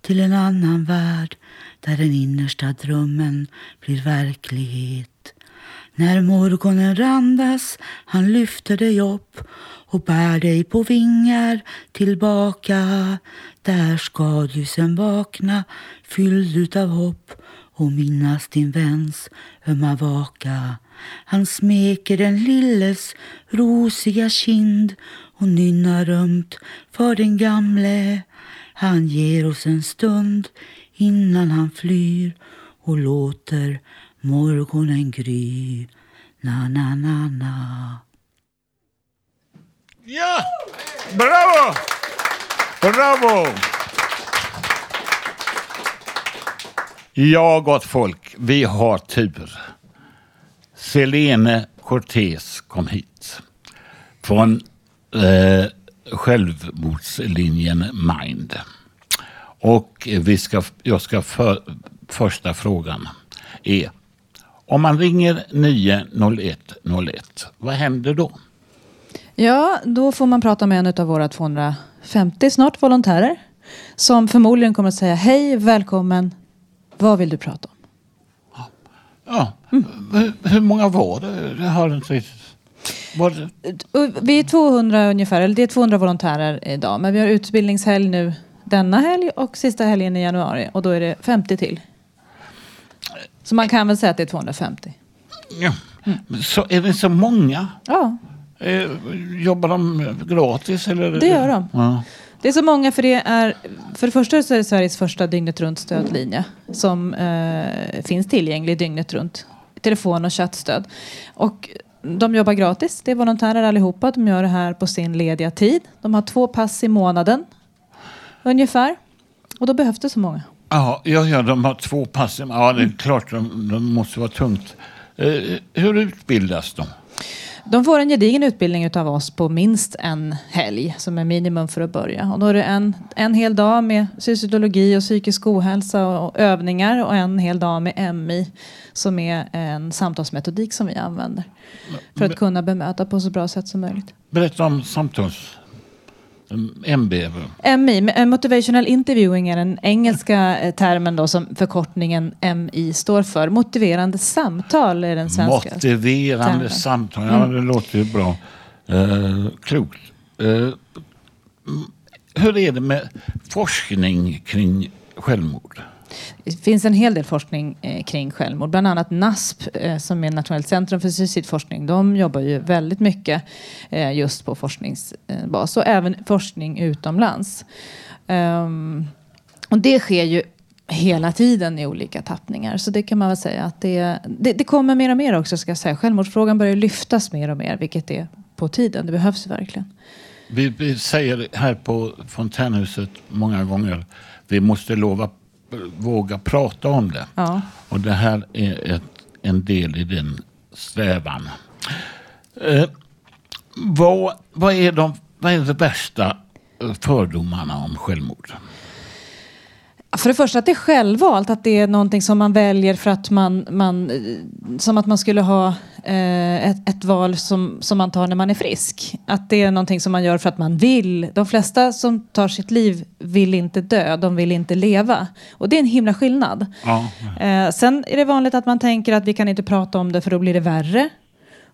W: till en annan värld där den innersta drömmen blir verklighet. När morgonen randas han lyfter dig upp och bär dig på vingar tillbaka. Där ska du sen vakna fylld utav hopp och minnas din väns ömma vaka. Han smeker den lilles rosiga kind och nynnar ömt för den gamle. Han ger oss en stund innan han flyr och låter morgonen gry. Na, na, na, na.
A: Ja! Bravo! Bravo! Ja, gott folk, vi har tur. Selene Cortez kom hit från eh, självmordslinjen Mind. Och vi ska, jag ska för, första frågan är om man ringer 90101, vad händer då?
X: Ja, då får man prata med en av våra 250 snart volontärer som förmodligen kommer att säga hej, välkommen, vad vill du prata om?
A: Ja, mm. hur många var det jag har inte riktigt... Vad,
X: Och Vi är 200 ungefär, eller det är 200 volontärer idag. Men vi har utbildningshelg nu denna helg och sista helgen i januari. Och då är det 50 till. Så man kan väl säga att det är 250.
A: ja. Men Så är det så många?
X: Ja,
A: Eh, jobbar de gratis? Eller?
X: Det gör de.
A: Ja.
X: Det är så många för det är... För det första så är det Sveriges första dygnet runt stödlinje. Som eh, finns tillgänglig dygnet runt. Telefon och chattstöd. Och de jobbar gratis. Det är volontärer allihopa. De gör det här på sin lediga tid. De har två pass i månaden. Ungefär. Och då behövs det så många.
A: Ja, ja, ja, de har två pass. Ja, det är klart, de, de måste vara tungt. Eh, hur utbildas de?
X: De får en gedigen utbildning utav oss på minst en helg som är minimum för att börja. Och då är det en, en hel dag med fysiologi och psykisk ohälsa och, och övningar och en hel dag med MI som är en samtalsmetodik som vi använder för att kunna bemöta på så bra sätt som möjligt.
A: Berätta om samtals... MB.
X: MI, eh, Motivational Interviewing är den engelska eh, termen då som förkortningen MI står för. Motiverande samtal är den svenska.
A: Motiverande
X: termen.
A: samtal. Ja,
X: Mm.
A: det låter ju bra. Eh, klokt. Eh, mm, hur är det med forskning kring självmord?
X: Det finns en hel del forskning eh, kring självmord. Bland annat NASP eh, som är Nationellt centrum för suicidforskning. De jobbar ju väldigt mycket eh, just på forskningsbas och även forskning utomlands. Ehm, och det sker ju hela tiden i olika tappningar. Så det kan man väl säga att det, det, det kommer mer och mer också ska jag säga. Självmordsfrågan börjar lyftas mer och mer vilket är på tiden. Det behövs verkligen.
A: Vi, vi säger här på Fontänhuset många gånger vi måste lova, våga prata om det.
X: Ja.
A: Och det här är ett, en del i den strävan. Eh, vad, vad, är de, vad är det värsta fördomarna om självmord?
X: För det första att det är självvalt, att det är någonting som man väljer för att man, man eh, som att man skulle ha eh, ett, ett val som, som man tar när man är frisk. Att det är någonting som man gör för att man vill. De flesta som tar sitt liv vill inte dö, de vill inte leva. Och det är en himla skillnad.
A: Ja.
X: Eh, sen är det vanligt att man tänker att vi kan inte prata om det för då blir det värre.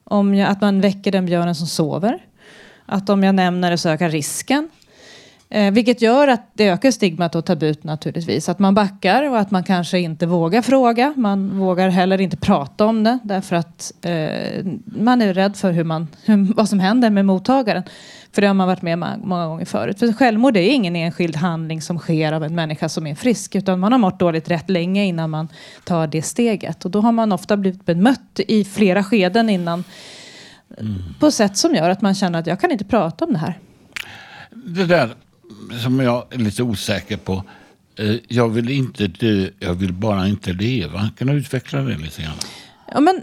X: Om jag, att man väcker den björnen som sover. Att om jag nämner det så ökar risken. Eh, vilket gör att det ökar stigmat och tabut naturligtvis. Att man backar och att man kanske inte vågar fråga. Man vågar heller inte prata om det därför att eh, man är rädd för hur man, hur, vad som händer med mottagaren. För det har man varit med många gånger förut. För självmord är ingen enskild handling som sker av en människa som är frisk. Utan man har mått dåligt rätt länge innan man tar det steget. Och då har man ofta blivit bemött i flera skeden innan. På sätt som gör att man känner att jag kan inte prata om det här.
A: Det där som jag är lite osäker på. Eh, jag vill inte dö, jag vill bara inte leva. Kan du utveckla det lite grann?
X: Ja, men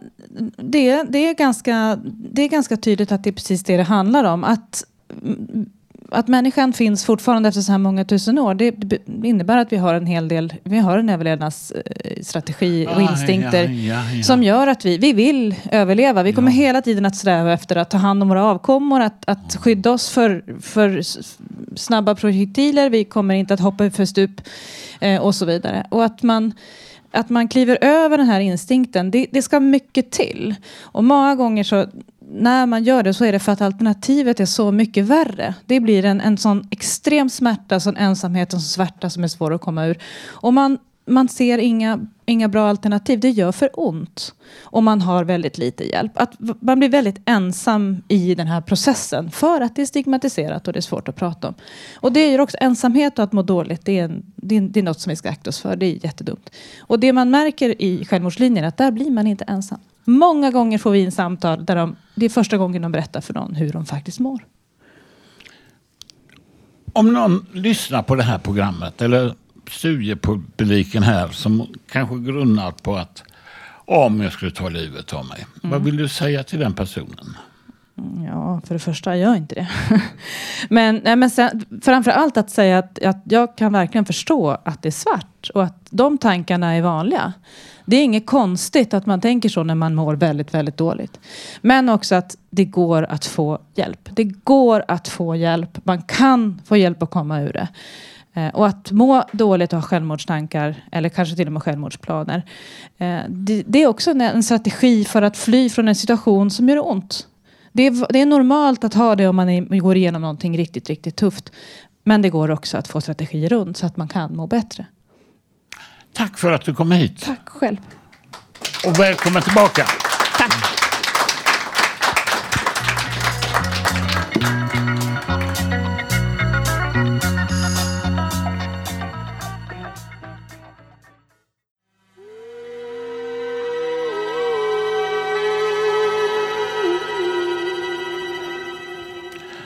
X: det, det, är ganska, det är ganska tydligt att det är precis det det handlar om. Att, att människan finns fortfarande efter så här många tusen år. Det innebär att vi har en hel del, vi har en överlevnadsstrategi och
A: Ah,
X: instinkter
A: ja, ja, ja.
X: som gör att vi, vi vill överleva. Vi kommer hela tiden att sträva efter att ta hand om våra avkommor, att, att skydda oss för, för snabba projektiler. Vi kommer inte att hoppa för stup eh, och så vidare. Och att man att man kliver över den här instinkten, det, det ska mycket till. Och många gånger så när man gör det så är det för att alternativet är så mycket värre. Det blir en, en sån extrem smärta, sån ensamhet, en sån svärta som är svår att komma ur. Och man, man ser inga, inga bra alternativ. Det gör för ont. Och man har väldigt lite hjälp. Att man blir väldigt ensam i den här processen för att det är stigmatiserat och det är svårt att prata om. Och det gör också ensamhet och att må dåligt. Det är, en, det är, det är något som vi ska akta oss för. Det är jättedumt. Och det man märker i självmordslinjen är att där blir man inte ensam. Många gånger får vi in samtal där de, det är första gången de berättar för någon hur de faktiskt mår.
A: Om någon lyssnar på det här programmet eller studiepubliken här som kanske grunnar på att om jag skulle ta livet av mig. Vad vill du säga till den personen?
X: Ja, för det första, gör inte det. men nej, men sen, framför allt att säga att, att jag kan verkligen förstå att det är svart och att de tankarna är vanliga. Det är inget konstigt att man tänker så när man mår väldigt, väldigt dåligt. Men också att det går att få hjälp. Det går att få hjälp. Man kan få hjälp att komma ur det. Eh, och att må dåligt och ha självmordstankar eller kanske till och med självmordsplaner. Eh, det, är också en, strategi för att fly från en situation som gör ont. Det är, det är normalt att ha det om man går igenom någonting riktigt, riktigt tufft. Men det går också att få strategier runt så att man kan må bättre.
A: Tack för att du kom hit.
X: Tack själv.
A: Och välkommen tillbaka.
X: Tack.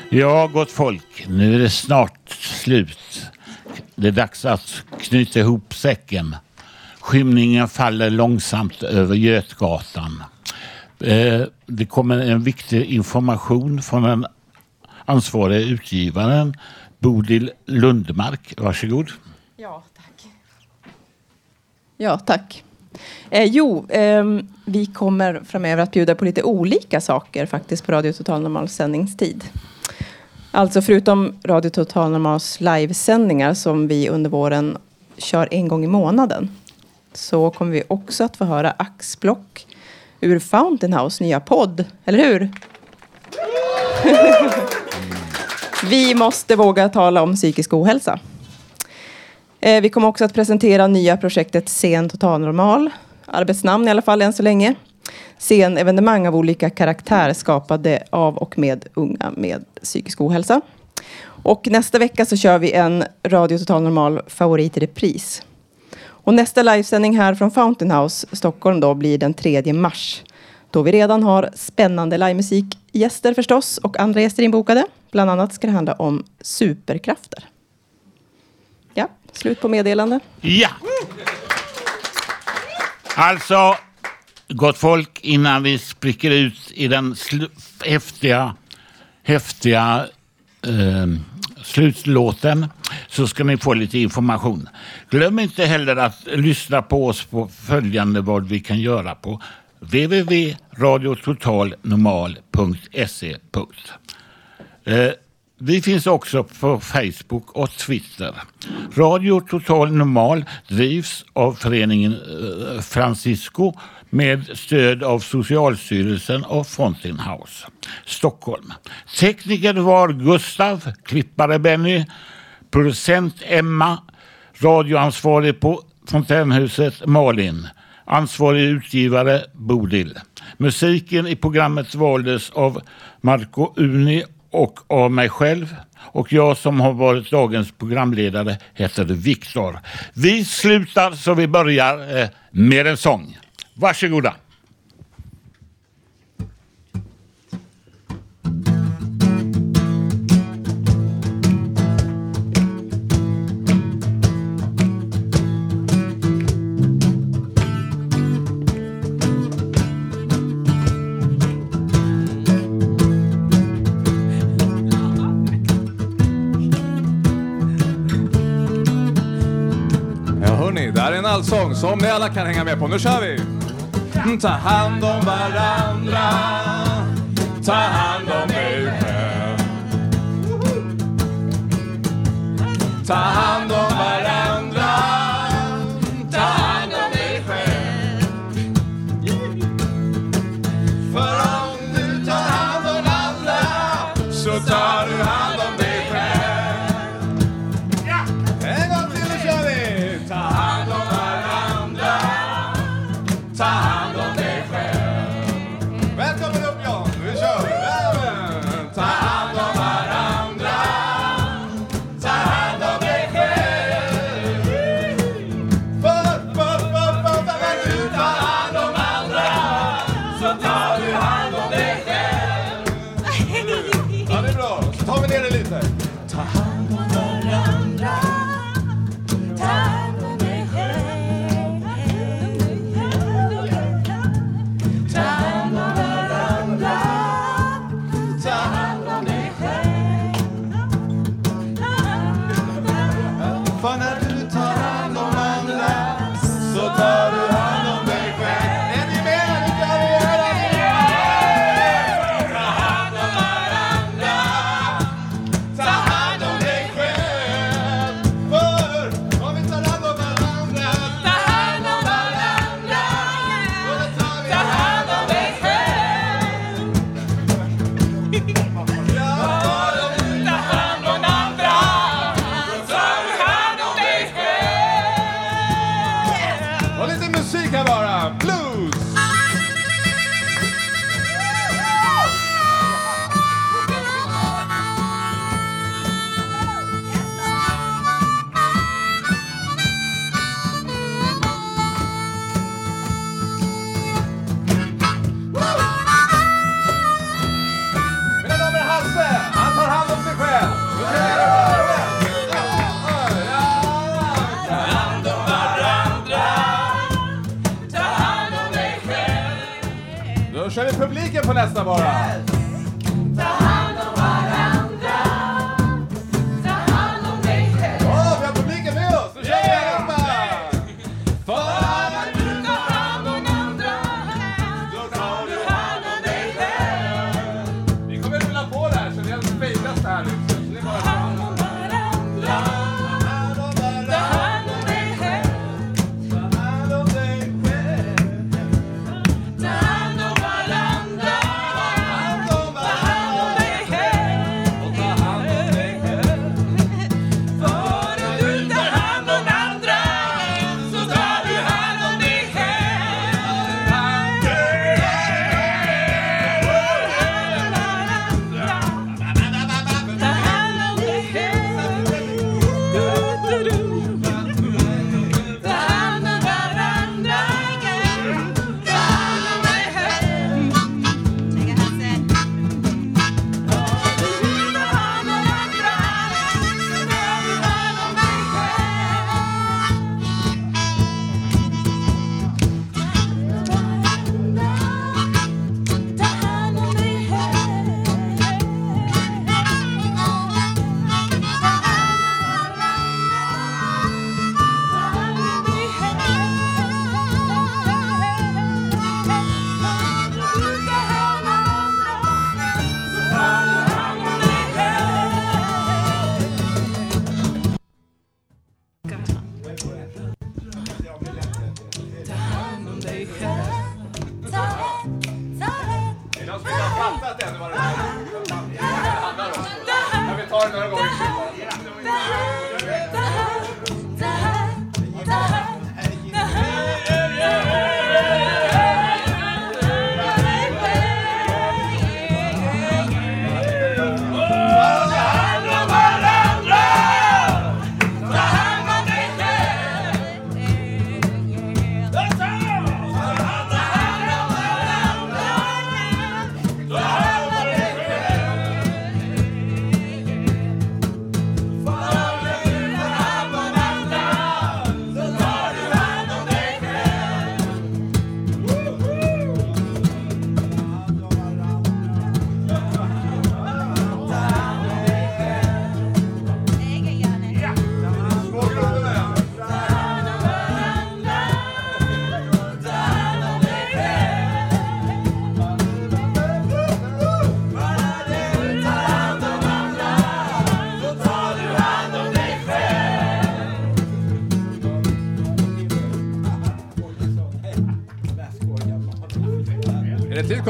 A: Ja, gott folk. Nu är det snart slut. Det är dags att knyta ihop säcken. Skymningen faller långsamt över Götgatan. Eh, det kommer en viktig information från den ansvariga utgivaren Bodil Lundmark. Varsågod.
Y: Ja, tack. Ja, tack. Eh, jo, eh, vi kommer framöver att bjuda på lite olika saker faktiskt på Radio Total Normal sändningstid. Alltså förutom Radio Total Normals livesändningar som vi under våren kör en gång i månaden så kommer vi också att få höra axplock ur Fountain House nya podd, eller hur? vi måste våga tala om psykisk ohälsa. Eh, vi kommer också att presentera nya projektet Scen Totalnormal. Arbetsnamn i alla fall än så länge. Scenevenemang av olika karaktär skapade av och med unga med psykisk ohälsa. Och nästa vecka så kör vi en Radio Total Normal favorit i repris. Och nästa livesändning här från Fountain House Stockholm då blir den 3 mars. Då vi redan har spännande livemusikgäster förstås och andra gäster inbokade. Bland annat ska det handla om superkrafter. Ja, slut på meddelande.
A: Ja! Alltså, gott folk, innan vi spricker ut i den häftiga, häftiga eh, slutlåten så ska ni få lite information. Glöm inte heller att lyssna på oss på följande vad vi kan göra på www.radiototalnormal.se. Eh, vi finns också på Facebook och Twitter. Radio Total Normal drivs av föreningen eh, Francisco med stöd av Socialstyrelsen och Fountain House Stockholm. Tekniker var Gustav, klippare Benny, producent Emma, radioansvarig på Fontänhuset Malin, ansvarig utgivare Bodil. Musiken i programmet valdes av Marco Uni och av mig själv. Och jag som har varit dagens programledare heter Viktor. Vi slutar så vi börjar eh, med en sång. Varsågoda.
Z: Ja hörni, det här är en allsång som ni alla kan hänga med på. Nu kör vi! Ta hand om varandra. Ta hand om er själv Ta hand om varandra.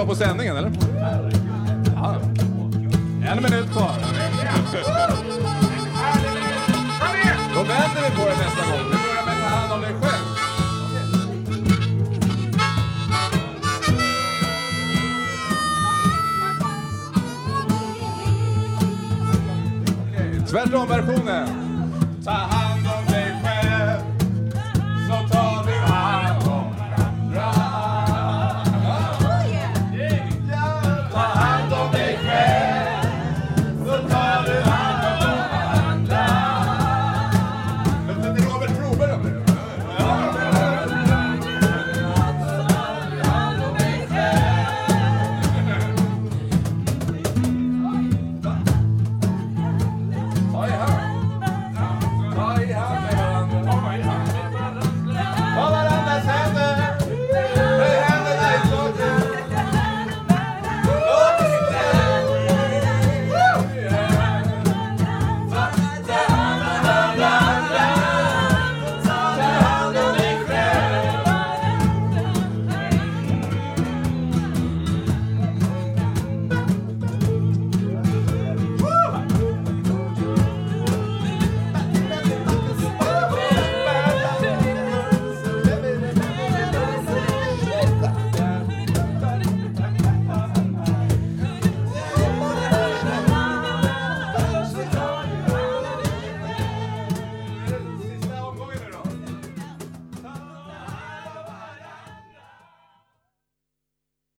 Z: På sändning.